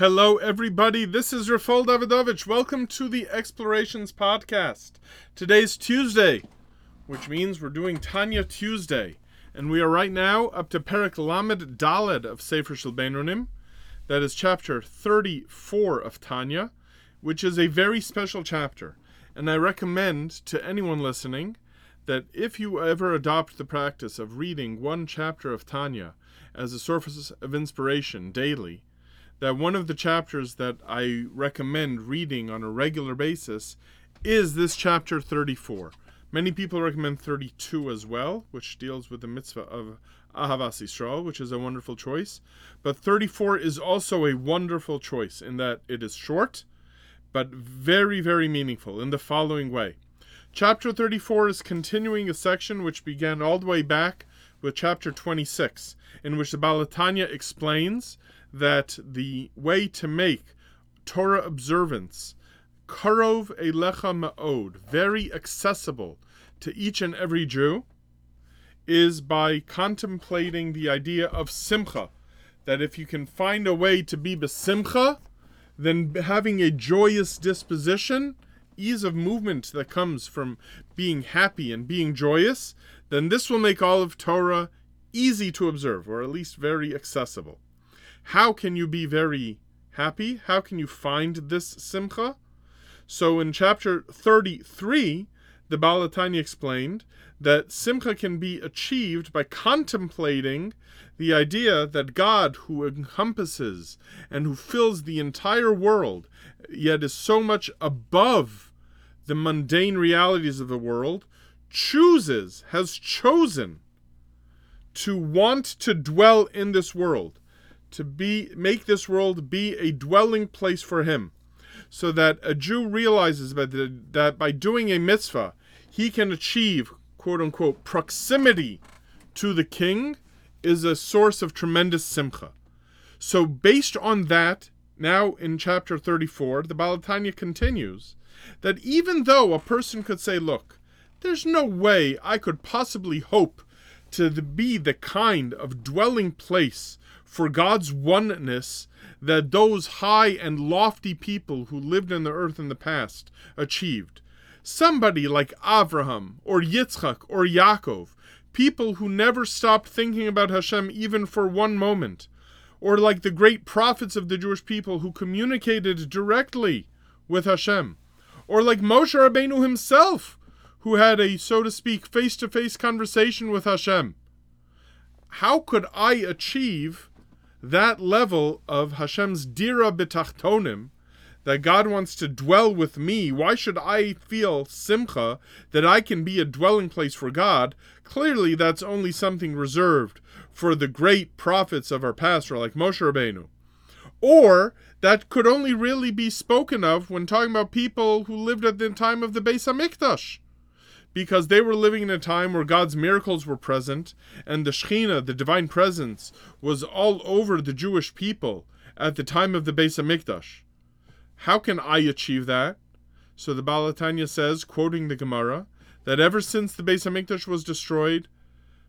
Hello, everybody. This is Rafal Davidovich. Welcome to the Explorations Podcast. Today's Tuesday, which means we're doing Tanya Tuesday. And we are right now up to Perek Lamed Daled of Sefer Shel. That is chapter 34 of Tanya, which is a very special chapter. And I recommend to anyone listening that if you ever adopt the practice of reading one chapter of Tanya as a source of inspiration daily, that one of the chapters that I recommend reading on a regular basis is this chapter 34. Many people recommend 32 as well, which deals with the mitzvah of Ahavas Yisrael, which is a wonderful choice. But 34 is also a wonderful choice in that it is short, but very, very meaningful in the following way. Chapter 34 is continuing a section which began all the way back with chapter 26, in which the Baal HaTanya explains that the way to make Torah observance karov elecha ma'od, very accessible to each and every Jew, is by contemplating the idea of simcha. That if you can find a way to be besimcha, then having a joyous disposition, ease of movement that comes from being happy and being joyous, then this will make all of Torah easy to observe, or at least very accessible. How can you be very happy? How can you find this simcha? So in chapter 33, the Baal HaTanya explained that simcha can be achieved by contemplating the idea that God, who encompasses and who fills the entire world, yet is so much above the mundane realities of the world, chooses, has chosen to want to dwell in this world to be make this world be a dwelling place for him so that a Jew realizes that, that by doing a mitzvah he can achieve quote unquote proximity to the king is a source of tremendous simcha. So based on that, now in chapter 34, the Baal HaTanya continues that even though a person could say, look, there's no way I could possibly hope to be the kind of dwelling place for God's oneness that those high and lofty people who lived in the earth in the past achieved. Somebody like Avraham or Yitzchak or Yaakov, people who never stopped thinking about Hashem even for one moment, or like the great prophets of the Jewish people who communicated directly with Hashem, or like Moshe Rabbeinu himself, who had a, so to speak, face to face conversation with Hashem. How could I achieve that level of Hashem's dira betachtonim, that God wants to dwell with me, why should I feel simcha that I can be a dwelling place for God? Clearly, that's only something reserved for the great prophets of our past, or like Moshe Rabbeinu. Or that could only really be spoken of when talking about people who lived at the time of the Beis Hamikdash because they were living in a time where God's miracles were present and the Shekhinah, the divine presence, was all over the Jewish people at the time of the Beis Hamikdash. How can I achieve that? So the Baal HaTanya says, quoting the Gemara, that ever since the Beis Hamikdash was destroyed,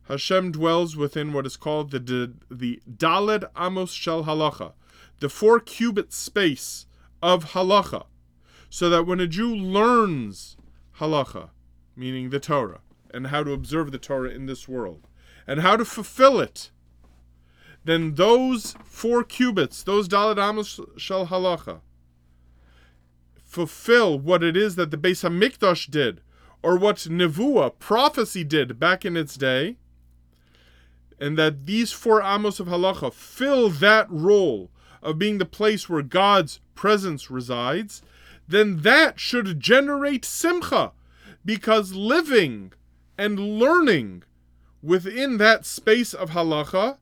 Hashem dwells within what is called the the Daled Amos Shel Halacha, the four cubit space of Halacha, so that when a Jew learns Halacha, meaning the Torah, and how to observe the Torah in this world, and how to fulfill it, then those four cubits, those Amos Shel Halacha, fulfill what it is that the Beis Hamikdash did, or what Nevuah, prophecy, did back in its day, and that these four Amos of Halacha fill that role of being the place where God's presence resides, then that should generate simcha, because living and learning within that space of halacha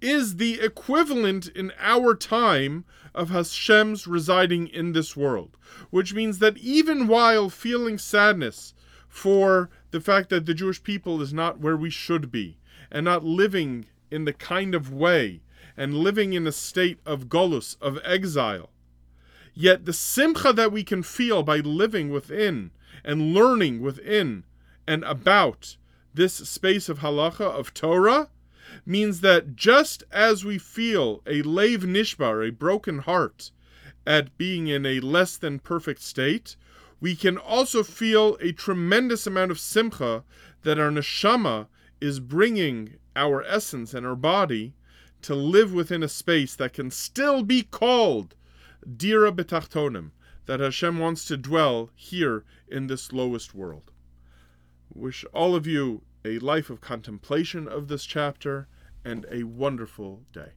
is the equivalent in our time of Hashem's residing in this world, which means that even while feeling sadness for the fact that the Jewish people is not where we should be and not living in the kind of way and living in a state of golus, of exile, yet the simcha that we can feel by living within and learning within and about this space of halacha, of Torah, means that just as we feel a lev nishbar, a broken heart, at being in a less than perfect state, we can also feel a tremendous amount of simcha that our neshama is bringing our essence and our body to live within a space that can still be called dira betachtonim, that Hashem wants to dwell here in this lowest world. Wish all of you a life of contemplation of this chapter and a wonderful day.